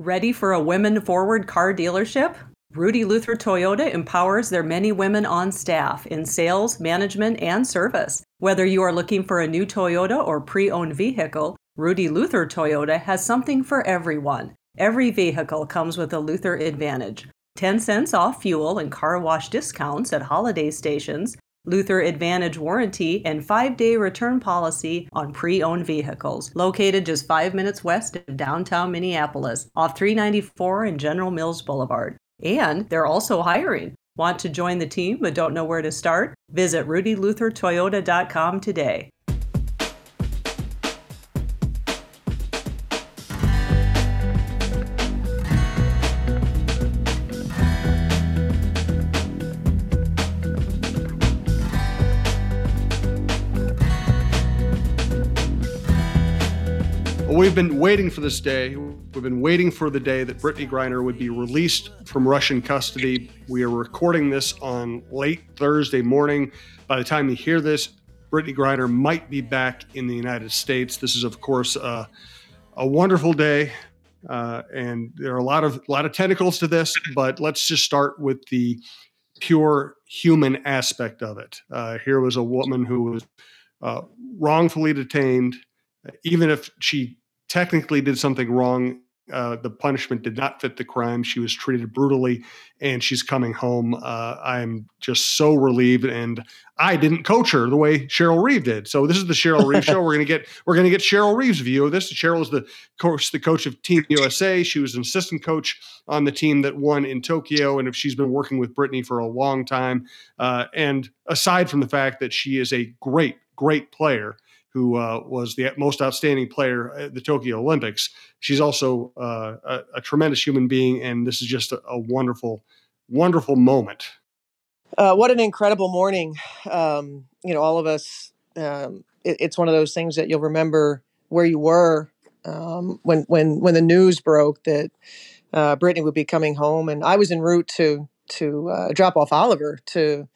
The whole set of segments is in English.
Ready for a women forward car dealership? Rudy Luther Toyota empowers their many women on staff in sales, management, and service. Whether you are looking for a new Toyota or pre owned vehicle, Rudy Luther Toyota has something for everyone. Every vehicle comes with a Luther Advantage 10 cents off fuel and car wash discounts at holiday stations, Luther Advantage warranty, and five day return policy on pre owned vehicles. Located just five minutes west of downtown Minneapolis, off 394 and General Mills Boulevard. And they're also hiring. Want to join the team but don't know where to start? Visit rudyluthertoyota.com today. We've been waiting for this day. We've been waiting for the day that Brittney Griner would be released from Russian custody. We are recording this on late Thursday morning. By the time you hear this, Brittney Griner might be back in the United States. This is, of course, uh, a wonderful day, uh, and there are a lot of a lot of tentacles to this. But let's just start with the pure human aspect of it. Uh, here was a woman who was uh, wrongfully detained, even if she technically did something wrong. Uh, the punishment did not fit the crime. She was treated brutally, and she's coming home. Uh, I'm just so relieved, and I didn't coach her the way Cheryl Reeve did. So this is the Cheryl Reeve show. We're gonna get we're gonna get Cheryl Reeve's view of this. Cheryl is the coach, the coach of Team USA. She was an assistant coach on the team that won in Tokyo, and if she's been working with Brittney for a long time. Uh, and aside from the fact that she is a great, great player who uh, was the most outstanding player at the Tokyo Olympics. She's also uh, a, a, tremendous human being, and this is just a, a wonderful, wonderful moment. Uh, what an incredible morning! Um, you know, all of us. Um, it, it's one of those things that you'll remember where you were um, when when when the news broke that uh, Brittney would be coming home, and I was en route to to uh, drop off Oliver to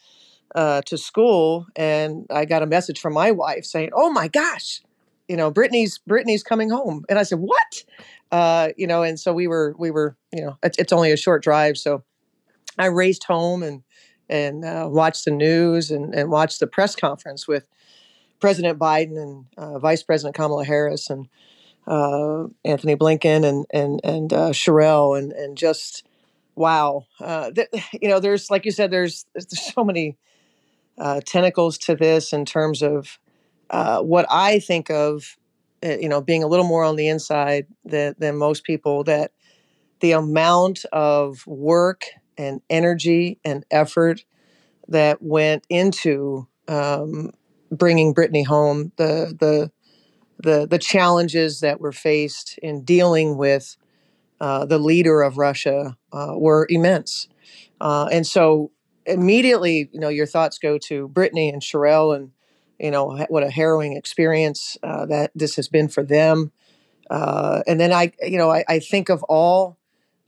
uh, to school, and I got a message from my wife saying, "Oh my gosh, you know, Brittany's Brittney's coming home," and I said, "What?" Uh, you know, and so we were we were you know it's, it's only a short drive, so I raced home and and uh, watched the news and, and watched the press conference with President Biden and uh, Vice President Kamala Harris and uh, Antony Blinken and and and uh, Cherelle and and just wow, uh, th- you know, there's like you said, there's there's so many uh, tentacles to this in terms of uh, what I think of, uh, you know, being a little more on the inside than, than most people, that the amount of work and energy and effort that went into um, bringing Brittney home, the, the, the, the challenges that were faced in dealing with uh, the leader of Russia uh, were immense. Uh, and so immediately, you know, your thoughts go to Brittney and Cherelle and, you know, what a harrowing experience uh, that this has been for them. Uh, and then I, you know, I, I think of all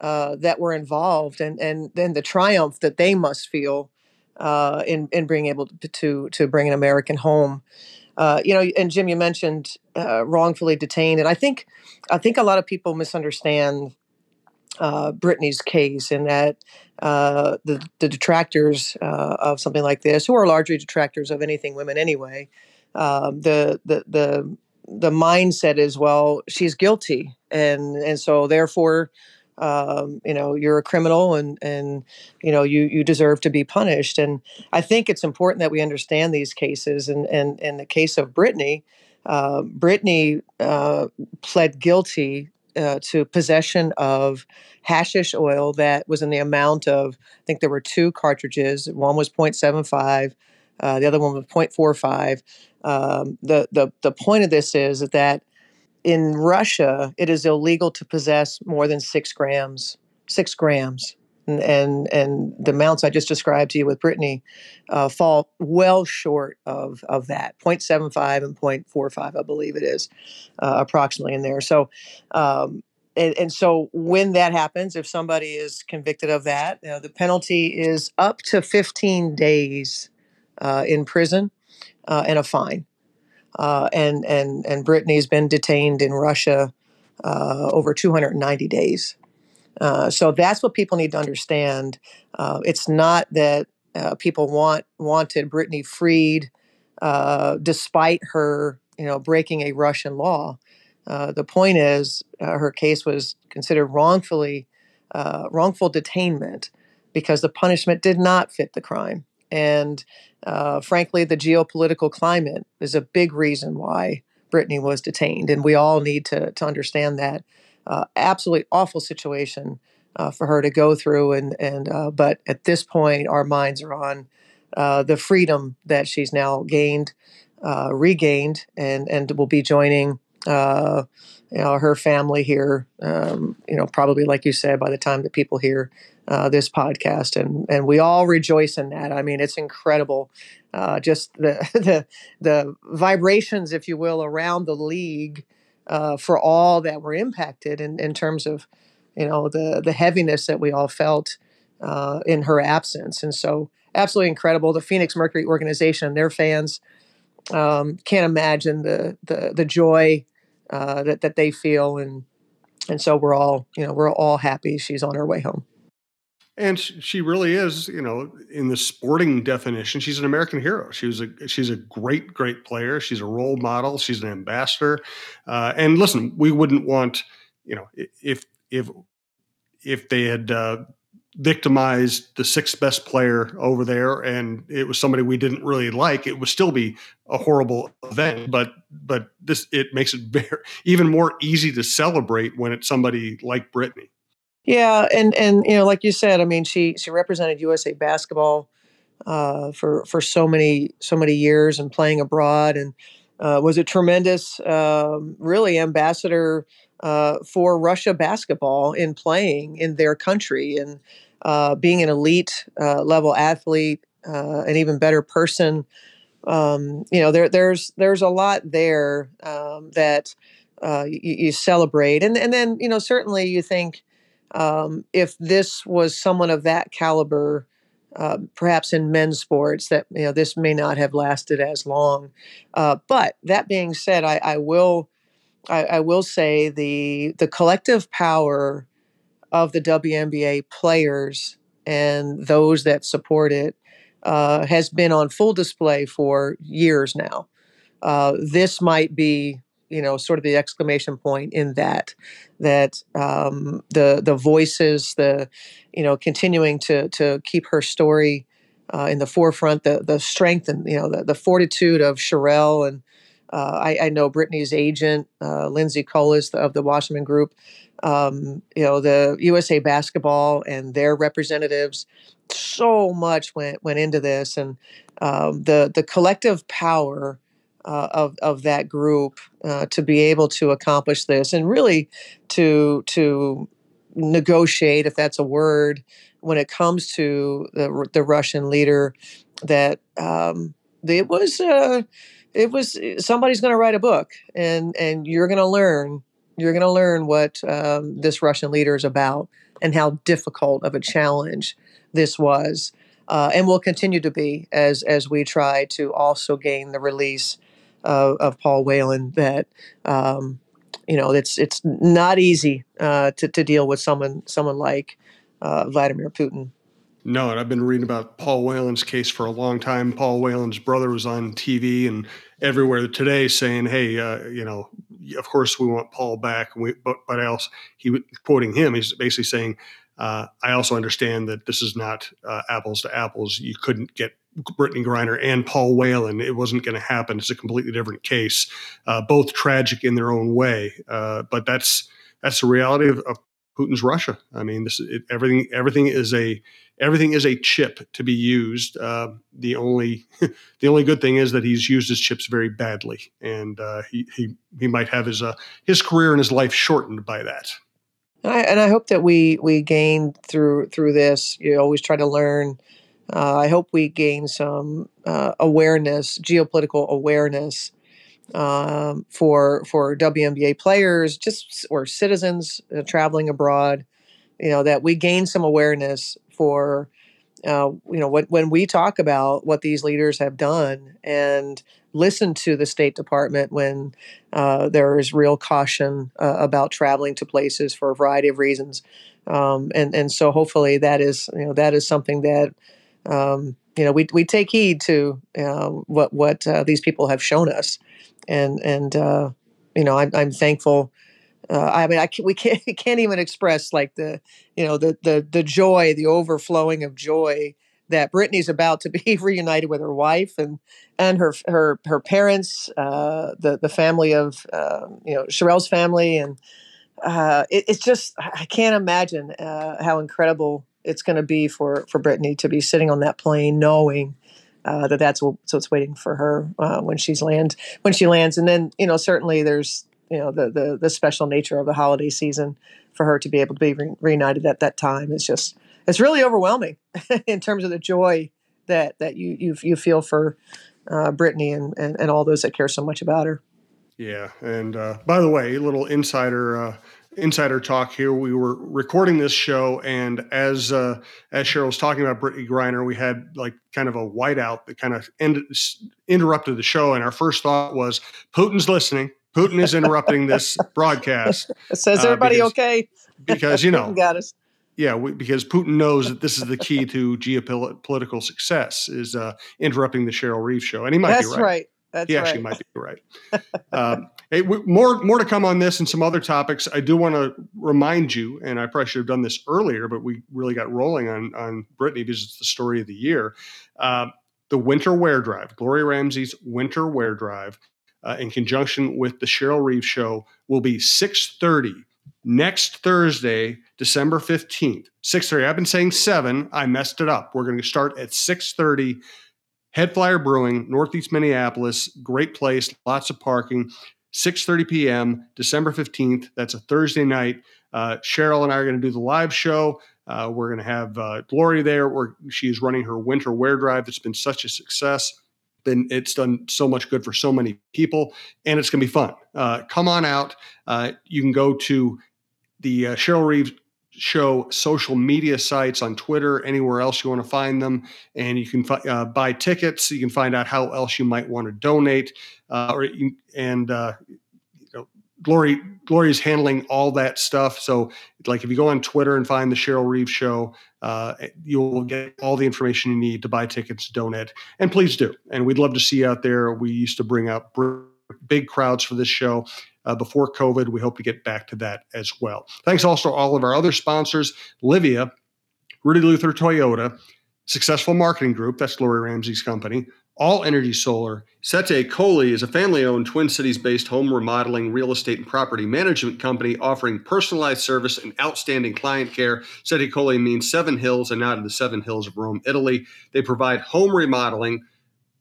uh, that were involved and, and then the triumph that they must feel uh, in, in being able to, to, to bring an American home. Uh, you know, and Jim, you mentioned uh, wrongfully detained, and I think, I think a lot of people misunderstand uh, Brittney's case in that uh, the, the detractors uh, of something like this, who are largely detractors of anything women anyway, um, the, the the the mindset is well, she's guilty, and and so therefore, um, you know, you're a criminal, and and you know you you deserve to be punished. And I think it's important that we understand these cases. And and in the case of Brittney, uh, Brittney uh, pled guilty uh, to possession of hashish oil that was in the amount of, I think there were two cartridges. One was 0.75, uh, the other one was 0.45. Um, the, the, the point of this is that in Russia, it is illegal to possess more than six grams, six grams and and, the amounts I just described to you with Brittney uh, fall well short of of that 0.75 and 0.45 I believe it is uh, approximately in there. So um, and, and, so when that happens if somebody is convicted of that you know, the penalty is up to 15 days uh, in prison uh, and a fine. Uh, and and and Brittney's been detained in Russia uh, over 290 days Uh, so that's what people need to understand. Uh, it's not that uh, people want wanted Brittney freed uh, despite her, you know, breaking a Russian law. Uh, the point is, her case was considered wrongfully wrongful detainment because the punishment did not fit the crime. And frankly, the geopolitical climate is a big reason why Brittney was detained, and we all need to to understand that uh, absolutely awful situation uh, for her to go through. And and uh, but at this point, our minds are on uh, the freedom that she's now gained, uh, regained, and and will be joining. Uh, you know her family here. Um, you know, probably like you said, by the time that people hear this podcast, and and we all rejoice in that. I mean, it's incredible, just the the the vibrations, if you will, around the league uh, for all that were impacted in, in terms of you know the the heaviness that we all felt uh, in her absence. And so absolutely incredible. The phoenix mercury organization and their fans um, can't imagine the the, the joy uh, that, that they feel. And and so we're all you know we're all happy she's on her way home and she really is, you know, in the sporting definition, she's an American hero. She was a she's a great, great player. She's a role model. She's an ambassador. Uh, and listen, we wouldn't want, you know, if if if they had uh, victimized the sixth best player over there, and it was somebody we didn't really like, it would still be a horrible event. But but this it makes it very even more easy to celebrate when it's somebody like Brittney. Yeah, and and you know, like you said, I mean, she she represented USA basketball uh, for for so many so many years and playing abroad, and uh, was a tremendous, um, really ambassador uh, for Russia basketball in playing in their country and uh, being an elite uh, level athlete, uh, an even better person. Um, you know, there there's there's a lot there um, that you, you celebrate, and and then you know certainly you think um, if this was someone of that caliber, uh, perhaps in men's sports, that you know this may not have lasted as long. Uh, but that being said, I, I will, I, I, will say the the collective power of the WNBA players and those that support it uh, has been on full display for years now. Uh, this might be you know sort of the exclamation point in that that um, the the voices the you know continuing to to keep her story uh, in the forefront the the strength and you know the, the fortitude of Cherelle and uh, I, I, know Brittney's agent uh, Lindsay Colas of the Wasserman Group um, you know the USA Basketball and their representatives so much went went into this. And um, the the collective power uh, of of that group uh, to be able to accomplish this and really to to negotiate, if that's a word, when it comes to the the Russian leader. That um, it was uh, it was somebody's going to write a book and and you're going to learn you're going to learn what um, this Russian leader is about and how difficult of a challenge this was. Uh, and will continue to be as as we try to also gain the release of, of Paul Whelan that um, you know it's it's not easy uh, to to deal with someone someone like uh, Vladimir Putin. No, and I've been reading about Paul Whelan's case for a long time. Paul Whelan's brother was on TV and everywhere today saying, "Hey, uh, you know, of course we want Paul back." We, but but else he quoting him, he's basically saying, uh, "I also understand that this is not uh, apples to apples. You couldn't get Brittney Griner and Paul Whelan. It wasn't going to happen. It's a completely different case, uh, both tragic in their own way. Uh, but that's that's the reality of, of Putin's Russia. I mean, this it, everything everything is a everything is a chip to be used. Uh, the only the only good thing is that he's used his chips very badly, and uh, he, he he might have his uh, his career and his life shortened by that. And I, and I hope that we we gain through through this. You always try to learn uh, I hope we gain some uh, awareness, geopolitical awareness um, for for WNBA players, just or citizens uh, traveling abroad. You know that we gain some awareness for uh, you know, when, when we talk about what these leaders have done and listen to the State Department when uh, there is real caution uh, about traveling to places for a variety of reasons, um, and and so hopefully that is you know that is something that um, you know we we take heed to uh, what what uh, these people have shown us, and and uh, you know I'm, I'm thankful. Uh, I mean, I can, we can't can't even express like the you know the the the joy, the overflowing of joy that Brittney's about to be reunited with her wife and and her her her parents, uh, the the family of uh, you know Cherelle's family, and uh, it, it's just I can't imagine how incredible it's going to be for for Brittney to be sitting on that plane, knowing uh, that that's what's waiting for her uh, when she's land when she lands, and then you know certainly there's you know the the, the special nature of the holiday season for her to be able to be re- reunited at that time is just it's really overwhelming in terms of the joy that that you you, you feel for uh, Brittney and, and and all those that care so much about her. Yeah, and uh, by the way, a little insider uh, insider talk here. We were recording this show, and as uh, as Cheryl was talking about Brittney Griner, we had like kind of a whiteout that kind of ended, interrupted the show. And our first thought was, Putin's listening. Putin is interrupting this broadcast. Says uh, everybody because, okay? Because you know, got us. Yeah, we, because Putin knows that this is the key to geopolitical success is uh, interrupting the Cheryl Reeve show, and he might That's be right. right. That's he right. actually might be right. uh, hey, more more to come on this and some other topics. I do want to remind you, and I probably should have done this earlier, but we really got rolling on on Brittney because it's the story of the year. Uh, the Winter Wear Drive, Gloria Ramsey's Winter Wear Drive, uh, in conjunction with the Cheryl Reeve Show, will be six thirty next Thursday, December 15th, 6:30. I've been saying 7, I messed it up. We're going to start at 6:30 Headflyer Brewing, Northeast Minneapolis, great place, lots of parking. 6:30 p.m. December 15th. That's a Thursday night. Uh, Cheryl and I are going to do the live show. Uh, we're going to have uh, Glory there. Where she is running her winter wear drive. That's been such a success. Been it's done so much good for so many people, and it's going to be fun. Uh, come on out. Uh, you can go to the uh, Cheryl Reeves show social media sites on Twitter, anywhere else you want to find them, and you can uh, buy tickets. You can find out how else you might want to donate, uh, or you, and uh, you know, Glory Glory is handling all that stuff. So, like if you go on Twitter and find the Cheryl Reeve Show, uh, you'll get all the information you need to buy tickets, donate, and please do. And we'd love to see you out there. We used to bring out big crowds for this show uh, before COVID. We hope to get back to that as well. Thanks also to all of our other sponsors Livea, Rudy Luther Toyota, Successful Marketing Group, that's Lori Ramsey's company, All Energy Solar. Sette Colli is a family owned Twin Cities based home remodeling, real estate, and property management company offering personalized service and outstanding client care. Sette Colli means seven hills and not in the seven hills of Rome, Italy. They provide home remodeling,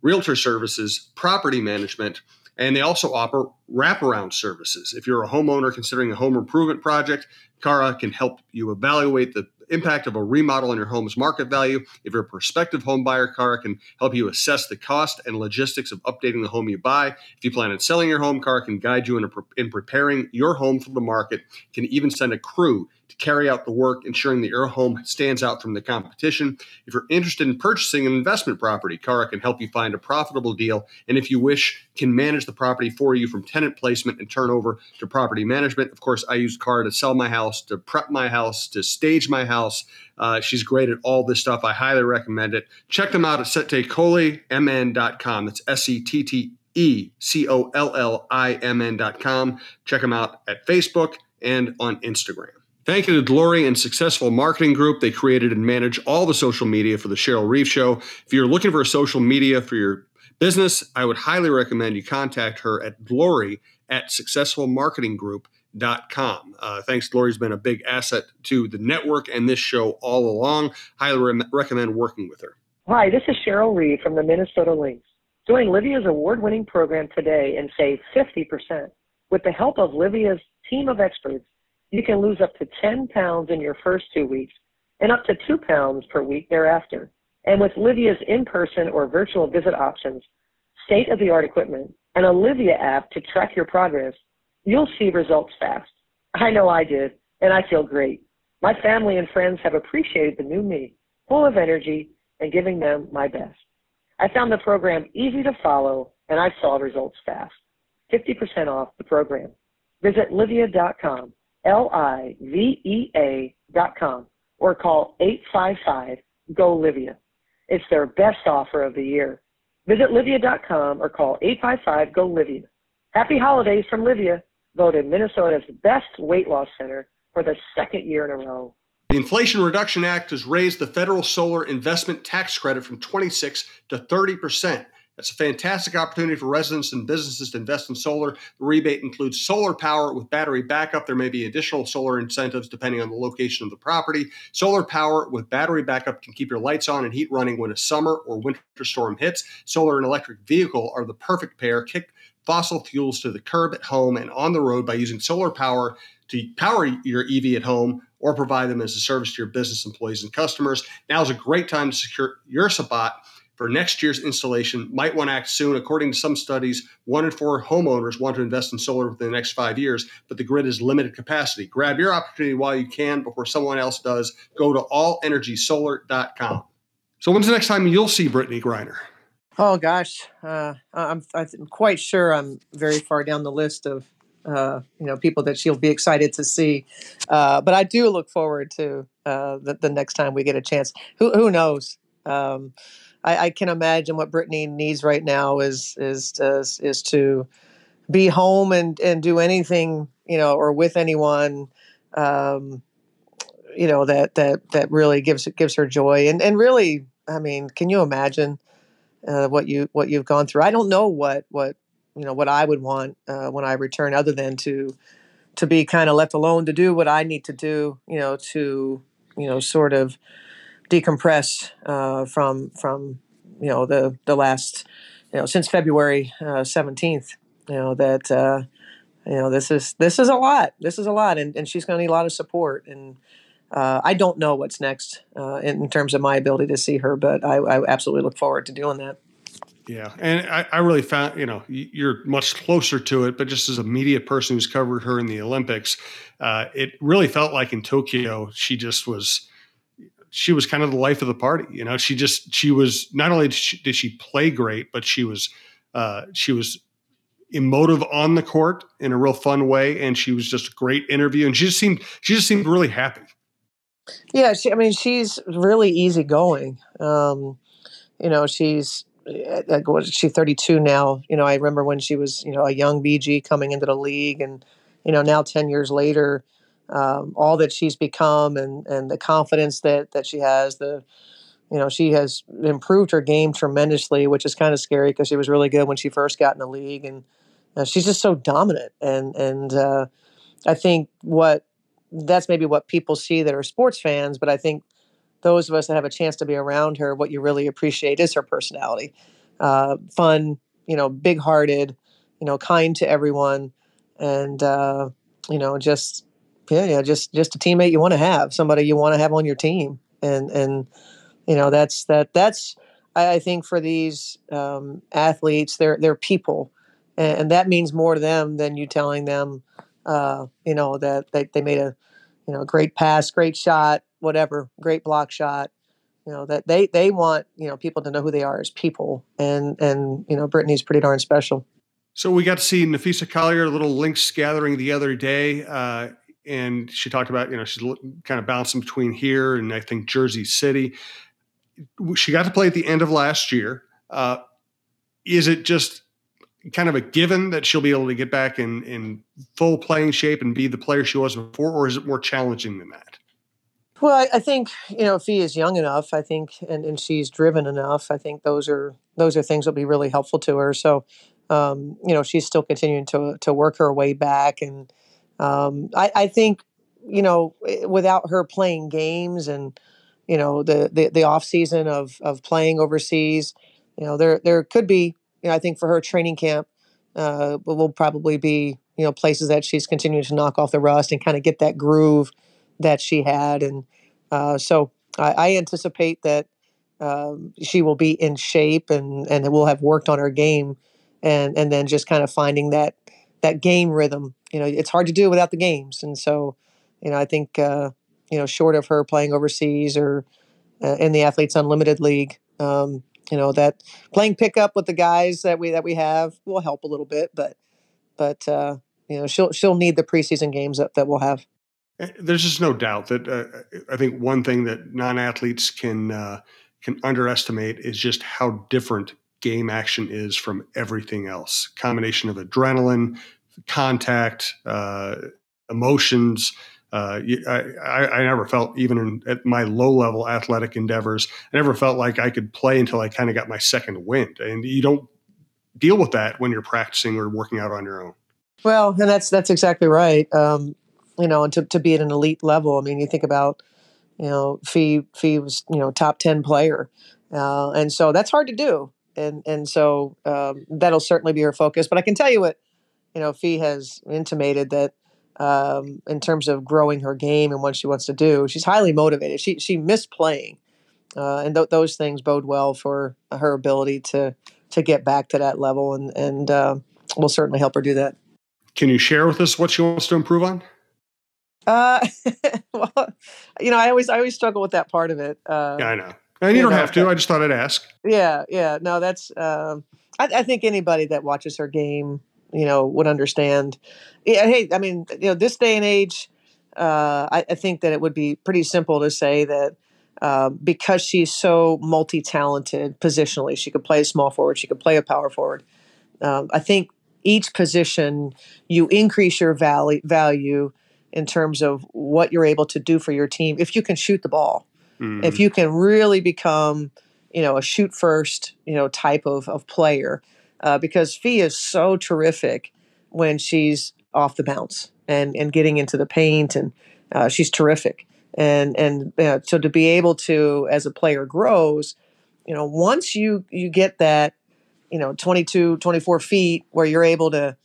realtor services, property management, and they also offer wraparound services. If you're a homeowner considering a home improvement project, Cara can help you evaluate the impact of a remodel on your home's market value. If you're a prospective home buyer, Cara can help you assess the cost and logistics of updating the home you buy. If you plan on selling your home, Cara can guide you in, a, in preparing your home for the market, can even send a crew to carry out the work, ensuring that your home stands out from the competition. If you're interested in purchasing an investment property, Cara can help you find a profitable deal. And if you wish, can manage the property for you from tenant placement and turnover to property management. Of course, I use Cara to sell my house, to prep my house, to stage my house. Uh, she's great at all this stuff. I highly recommend it. Check them out at settecollimn.com. That's S E T T E C O L L I M N.com. Check them out at Facebook and on Instagram. Thank you to Glory and Successful Marketing Group. They created and manage all the social media for the Cheryl Reeve Show. If you're looking for social media for your business, I would highly recommend you contact her at glory at successfulmarketinggroup.com. Uh, thanks, Glory's been a big asset to the network and this show all along. Highly re- recommend working with her. Hi, this is Cheryl Reeve from the Minnesota Lynx. Join Livea's award winning program today and save 50%. With the help of Livea's team of experts, you can lose up to 10 pounds in your first two weeks and up to 2 pounds per week thereafter. And with Livea's in-person or virtual visit options, state-of-the-art equipment, and a Livea app to track your progress, you'll see results fast. I know I did, and I feel great. My family and friends have appreciated the new me, full of energy and giving them my best. I found the program easy to follow and I saw results fast. 50% off the program. Visit livea.com, dot com or call 855-GO-LIVEA. It's their best offer of the year. Visit livea.com or call 855-GO-LIVEA. Happy holidays from Livea, voted Minnesota's best weight loss center for the second year in a row. The Inflation Reduction Act has raised the federal solar investment tax credit from 26 to 30 percent. That's a fantastic opportunity for residents and businesses to invest in solar. The rebate includes solar power with battery backup. There may be additional solar incentives depending on the location of the property. Solar power with battery backup can keep your lights on and heat running when a summer or winter storm hits. Solar and electric vehicle are the perfect pair. Kick fossil fuels to the curb at home and on the road by using solar power to power your EV at home or provide them as a service to your business employees and customers. Now is a great time to secure your spot for next year's installation. Might want to act soon. According to some studies, one in four homeowners want to invest in solar within the next five years, but the grid is limited capacity. Grab your opportunity while you can before someone else does. Go to allenergysolar.com. So when's the next time you'll see Brittney Griner? Oh gosh, uh, I'm, I'm quite sure I'm very far down the list of uh, you know people that she'll be excited to see. Uh, but I do look forward to uh, the, the, next time we get a chance. Who who knows? Um, I, I, can imagine what Brittney needs right now is is is, to be home and and do anything you know or with anyone. Um, you know that that that really gives gives her joy and and really I mean can you imagine uh, what you what you've gone through I don't know what what you know what I would want uh, when I return, other than to to be kind of left alone to do what I need to do. You know, to you know sort of decompress uh, from from you know the the last you know since February uh, seventeenth. you know that uh, you know this is this is a lot. This is a lot, and, and she's going to need a lot of support and. Uh, I don't know what's next uh, in, in, terms of my ability to see her, but I, I absolutely look forward to doing that. Yeah, and I, I, really found you know you're much closer to it, but just as a media person who's covered her in the Olympics, uh, it really felt like in Tokyo she just was she was kind of the life of the party. You know, she just she was not only did she, did she play great, but she was uh, she was emotive on the court in a real fun way, and she was just a great interview, and she just seemed she just seemed really happy. Yeah, she, I mean, she's really easygoing. Um, you know, she's what is she 32 now you know i remember when she was you know a young bg coming into the league and you know now 10 years later um, all that she's become and and the confidence that that she has the you know she has improved her game tremendously which is kind of scary because she was really good when she first got in the league and uh, she's just so dominant and and uh, i think what that's maybe what people see that are sports fans but i think those of us that have a chance to be around her, what you really appreciate is her personality. Uh, fun, you know, big hearted, you know, kind to everyone, and uh, you know, just yeah, yeah, just just a teammate you want to have, somebody you want to have on your team, and and you know, that's that that's I, I think for these um, athletes, they're they're people, and, and, that means more to them than you telling them, uh, you know, that they, they made a you know great pass, great shot, whatever, great block shot. You know that they they want you know people to know who they are as people, and and you know Brittney's pretty darn special. So we got to see Napheesa Collier, a little Lynx gathering the other day, uh, and she talked about you know she's kind of bouncing between here and I think Jersey City. She got to play at the end of last year. Uh, is it just kind of a given that she'll be able to get back in in full playing shape and be the player she was before, or is it more challenging than that? Well, I, I, think you know if he is young enough. I think, and, and she's driven enough. I think those are those are things that will be really helpful to her. So, um, you know, she's still continuing to to work her way back, and um, I, I think you know without her playing games and you know the the, the off season of of playing overseas, you know there there could be you know I think for her training camp uh, will probably be you know places that she's continuing to knock off the rust and kind of get that groove that she had, and uh, so I, I, anticipate that um, she will be in shape and and will have worked on her game, and and then just kind of finding that that game rhythm. You know, it's hard to do without the games, and so you know I think uh, you know short of her playing overseas or uh, in the Athletes Unlimited League. Um, you know that playing pickup with the guys that we that we have will help a little bit, but but uh, you know she'll she'll need the preseason games that, that we'll have. Eh, there's just no doubt that uh, I think one thing that non-athletes can uh, can underestimate is just how different game action is from everything else. Combination of adrenaline, contact, uh, emotions. Uh, I, I, never felt even in, at my low level athletic endeavors, I never felt like I could play until I kind of got my second wind. And you don't deal with that when you're practicing or working out on your own. Well, and that's that's exactly right. Um, you know, and to, to be at an elite level, I mean, you think about, you know, Fee Fee was you know top ten player, uh, and so that's hard to do, and and so um, that'll certainly be her focus. But I can tell you what, you know, Fee has intimated that um, in terms of growing her game and what she wants to do. She's highly motivated. She she missed playing, uh, and th- those things bode well for her ability to to get back to that level, and and uh, will certainly help her do that. Can you share with us what she wants to improve on? Uh, well, you know, I always I always struggle with that part of it. Uh, yeah, I know, and you, don't know, have to. I just thought I'd ask. Yeah, yeah. No, that's. Um, I, I think anybody that watches her game you know would understand. Yeah, hey, I mean, you know, this day and age, uh, I, I, think that it would be pretty simple to say that uh, because she's so multi-talented positionally, she could play a small forward, she could play a power forward. Um, I think each position you increase your value value in terms of what you're able to do for your team if you can shoot the ball. Mm-hmm. If you can really become, you know, a shoot first, you know, type of, of player uh, because Fee is so terrific when she's off the bounce and, and getting into the paint, and uh, she's terrific. And and uh, so to be able to, as a player grows, you know, once you you get that, you know, 22, 24 feet where you're able to,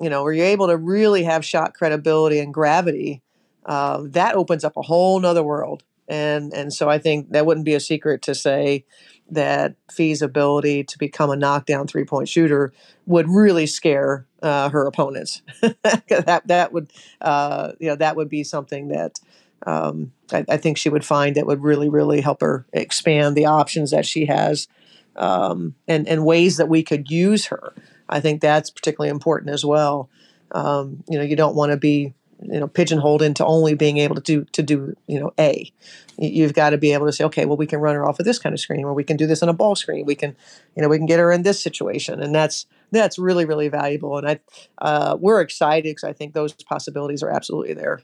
you know, where you're able to really have shot credibility and gravity, uh, that opens up a whole nother world. And and so I think that wouldn't be a secret to say, that Fee's ability to become a knockdown three point shooter would really scare uh, her opponents. that that would uh, you know that would be something that um, I, I, think she would find that would really really help her expand the options that she has um, and and ways that we could use her. I think that's particularly important as well. Um, you know, you don't want to be you know pigeonholed into only being able to do to do you know a. You've got to be able to say okay well we can run her off of this kind of screen or we can do this on a ball screen. We can you know we can get her in this situation. And that's that's really really valuable and i uh, we're excited because i think those possibilities are absolutely there.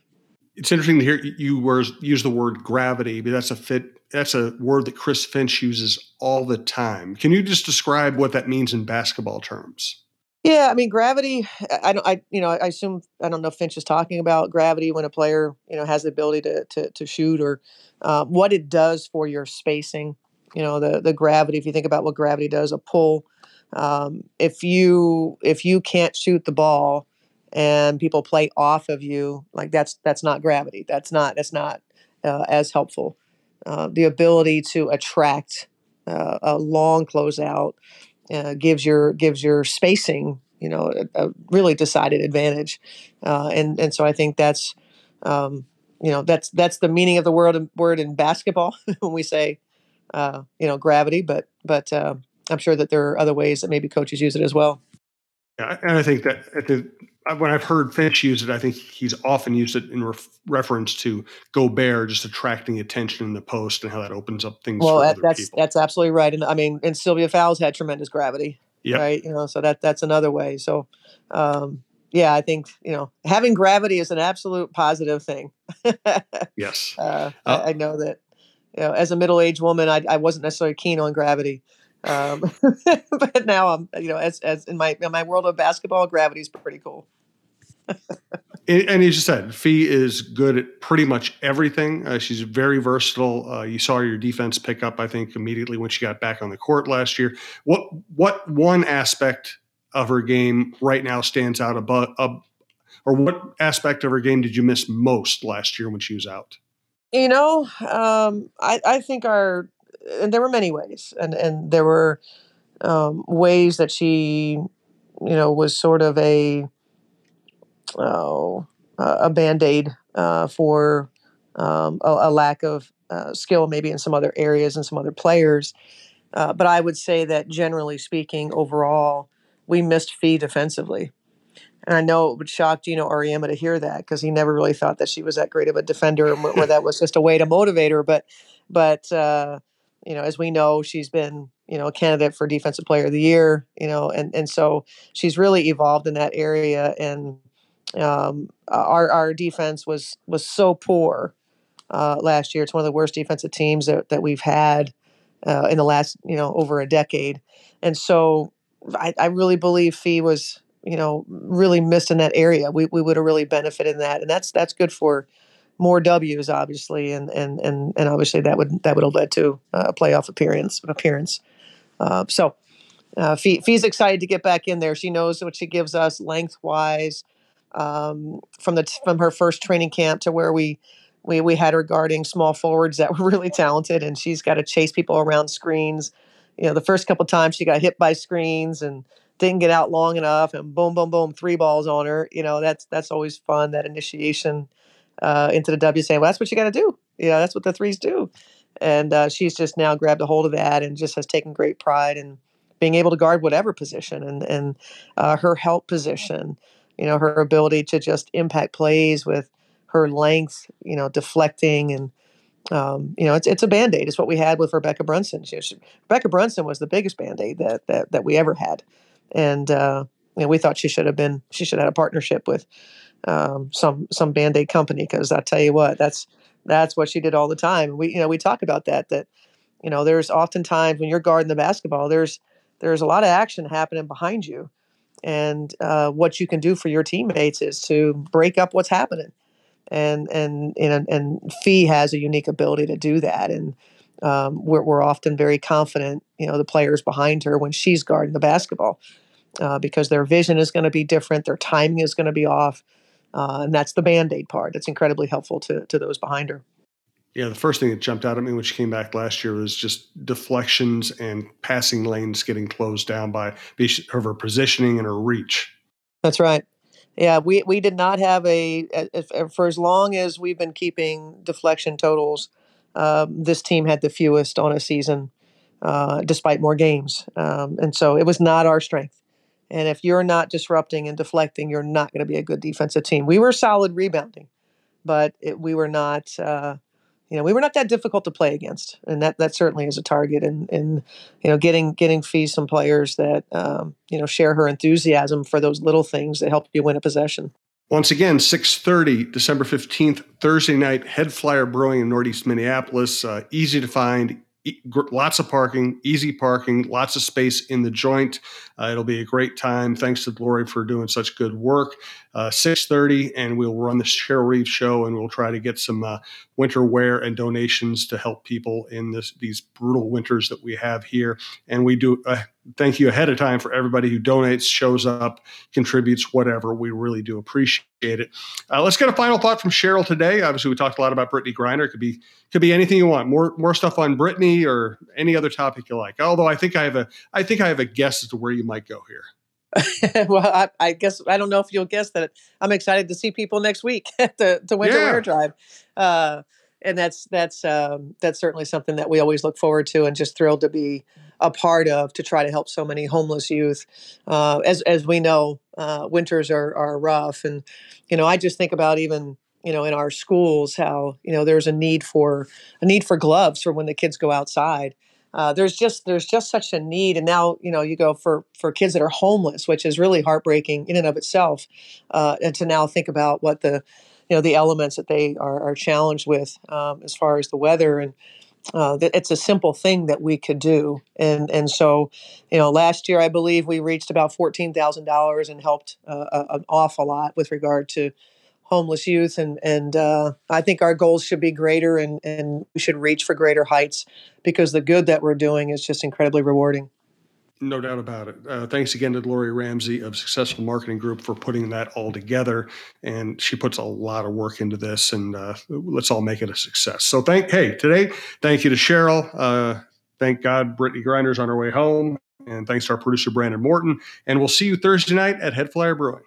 It's interesting to hear you use the word gravity but that's a fit that's a word that chris finch uses all the time. Can you just describe what that means in basketball terms yeah, I mean gravity. I don't. I you know. I assume I don't know if Finch is talking about gravity when a player you know has the ability to to, to shoot or uh, what it does for your spacing. You know the the gravity. If you think about what gravity does, a pull. Um, if you if you can't shoot the ball and people play off of you, like that's that's not gravity. That's not that's not uh, as helpful. Uh, the ability to attract uh, a long closeout uh, gives your gives your spacing you know a, a really decided advantage uh, and and so I think that's um, you know that's that's the meaning of the word word in basketball when we say uh, you know gravity but but uh, I'm sure that there are other ways that maybe coaches use it as well. Yeah, and I think that at the when I've heard Finch use it, I think he's often used it in ref, reference to Gobert just attracting attention in the post and how that opens up things. Well, that, that's people. that's absolutely right, and I mean, and Sylvia Fowles had tremendous gravity, yep. right? You know, so that that's another way. So, um, yeah, I think you know having gravity is an absolute positive thing. yes, uh, I, uh I, know that. You know, as a middle-aged woman, I, I wasn't necessarily keen on gravity. Um, but now I'm, you know, as, as in my in my world of basketball, gravity is pretty cool and as you said, Fee is good at pretty much everything. Uh, she's very versatile. Uh, you saw your defense pick up, I think, immediately when she got back on the court last year. What what one aspect of her game right now stands out above, or what aspect of her game did you miss most last year when she was out? You know, um, I, I think our and there were many ways, and and there were um, ways that she, you know, was sort of a oh, a band aid uh, for um, a, a, lack of uh, skill maybe in some other areas and some other players. Uh, but I would say that generally speaking, overall, we missed Fee defensively. And I know it would shock Geno Auriemma to hear that because he never really thought that she was that great of a defender, or that was just a way to motivate her. But, but uh, you know, as we know, she's been you know a candidate for Defensive Player of the Year. You know, and and so she's really evolved in that area. And um, our our defense was was so poor uh, last year. It's one of the worst defensive teams that that we've had uh, in the last you know over a decade. And so I, I really believe Fee was you know really missed in that area. We we would have really benefited in that, and that's that's good for more W's obviously, and and and and obviously that would that would have led to a playoff appearance appearance. Uh, so. Uh, Fee, Fee's excited to get back in there. She knows what she gives us lengthwise um, from the from her first training camp to where we we we had her guarding small forwards that were really talented, and she's got to chase people around screens. You know, the first couple times she got hit by screens and didn't get out long enough, and boom, boom, boom, three balls on her. You know, that's that's always fun. That initiation uh, into the W, saying, "Well, that's what you got to do." You know, that's what the threes do. And uh, she's just now grabbed a hold of that and just has taken great pride in being able to guard whatever position and and uh, her help position. You know, her ability to just impact plays with her length, you know, deflecting and um, you know, it's it's a band aid. It's what we had with Rebekkah Brunson. She, she, Rebekkah Brunson was the biggest band aid that, that that we ever had, and uh, you know, we thought she should have been she should have had a partnership with um, some some band aid company because I tell you what, that's that's what she did all the time. We you know we talk about that that you know there's oftentimes when you're guarding the basketball, there's there's a lot of action happening behind you, and uh, what you can do for your teammates is to break up what's happening and and and, and Fee has a unique ability to do that, and um, we're, we're often very confident, you know, the players behind her when she's guarding the basketball, uh, because their vision is going to be different, their timing is going to be off, uh, and that's the band aid part. That's incredibly helpful to to those behind her. Yeah, the first thing that jumped out at me when she came back last year was just deflections and passing lanes getting closed down by her positioning and her reach. That's right. Yeah, we, we did not have a, for as long as we've been keeping deflection totals. Um, this team had the fewest on a season, uh, despite more games, um, and so it was not our strength. And if you're not disrupting and deflecting, you're not going to be a good defensive team. We were solid rebounding, but it, we were not. Uh, you know, we were not that difficult to play against, and that that certainly is a target. And and you know, getting getting fees some players that um, you know share her enthusiasm for those little things that help you win a possession. Once again, 6.30, December 15th, Thursday night, Headflyer Brewing in Northeast Minneapolis. Uh, easy to find, lots of parking, easy parking, lots of space in the joint. Uh, it'll be a great time. Thanks to Glory for doing such good work. Uh, 6.30, and we'll run the Cheryl Reeve show, and we'll try to get some uh, winter wear and donations to help people in this, these brutal winters that we have here. And we do uh, thank you ahead of time for everybody who donates, shows up, contributes, whatever. We really do appreciate it. Uh, let's get a final thought from Cheryl today. Obviously, we talked a lot about Brittney Griner. It could be could be anything you want. More more stuff on Brittney or any other topic you like. Although I think I have a I think I have a guess as to where you might go here. well, I, I, guess I don't know if you'll guess that I'm excited to see people next week at the, the Winter yeah. Wear Drive. Uh, and that's that's um, that's certainly something that we always look forward to, and just thrilled to be a part of to try to help so many homeless youth. Uh, as as we know, uh, winters are are rough, and you know I just think about even you know in our schools how you know there's a need for a need for gloves for when the kids go outside. Uh, there's just there's just such a need, and now you know you go for for kids that are homeless, which is really heartbreaking in and of itself, uh, and to now think about what the you know the elements that they are, are challenged with um, as far as the weather and uh, it's a simple thing that we could do. And and so you know last year i believe we reached about $14000 and helped uh, an awful lot with regard to homeless youth. And and uh, i think our goals should be greater and and we should reach for greater heights because the good that we're doing is just incredibly rewarding no doubt about it. Uh, thanks again to Lori Ramsey of Successful Marketing Group for putting that all together. And she puts a lot of work into this, and uh, let's all make it a success. So, thank hey today, thank you to Cheryl. Uh, thank God Brittney Griner's on her way home, and thanks to our producer Brandon Morton. And we'll see you Thursday night at Headflyer Brewing.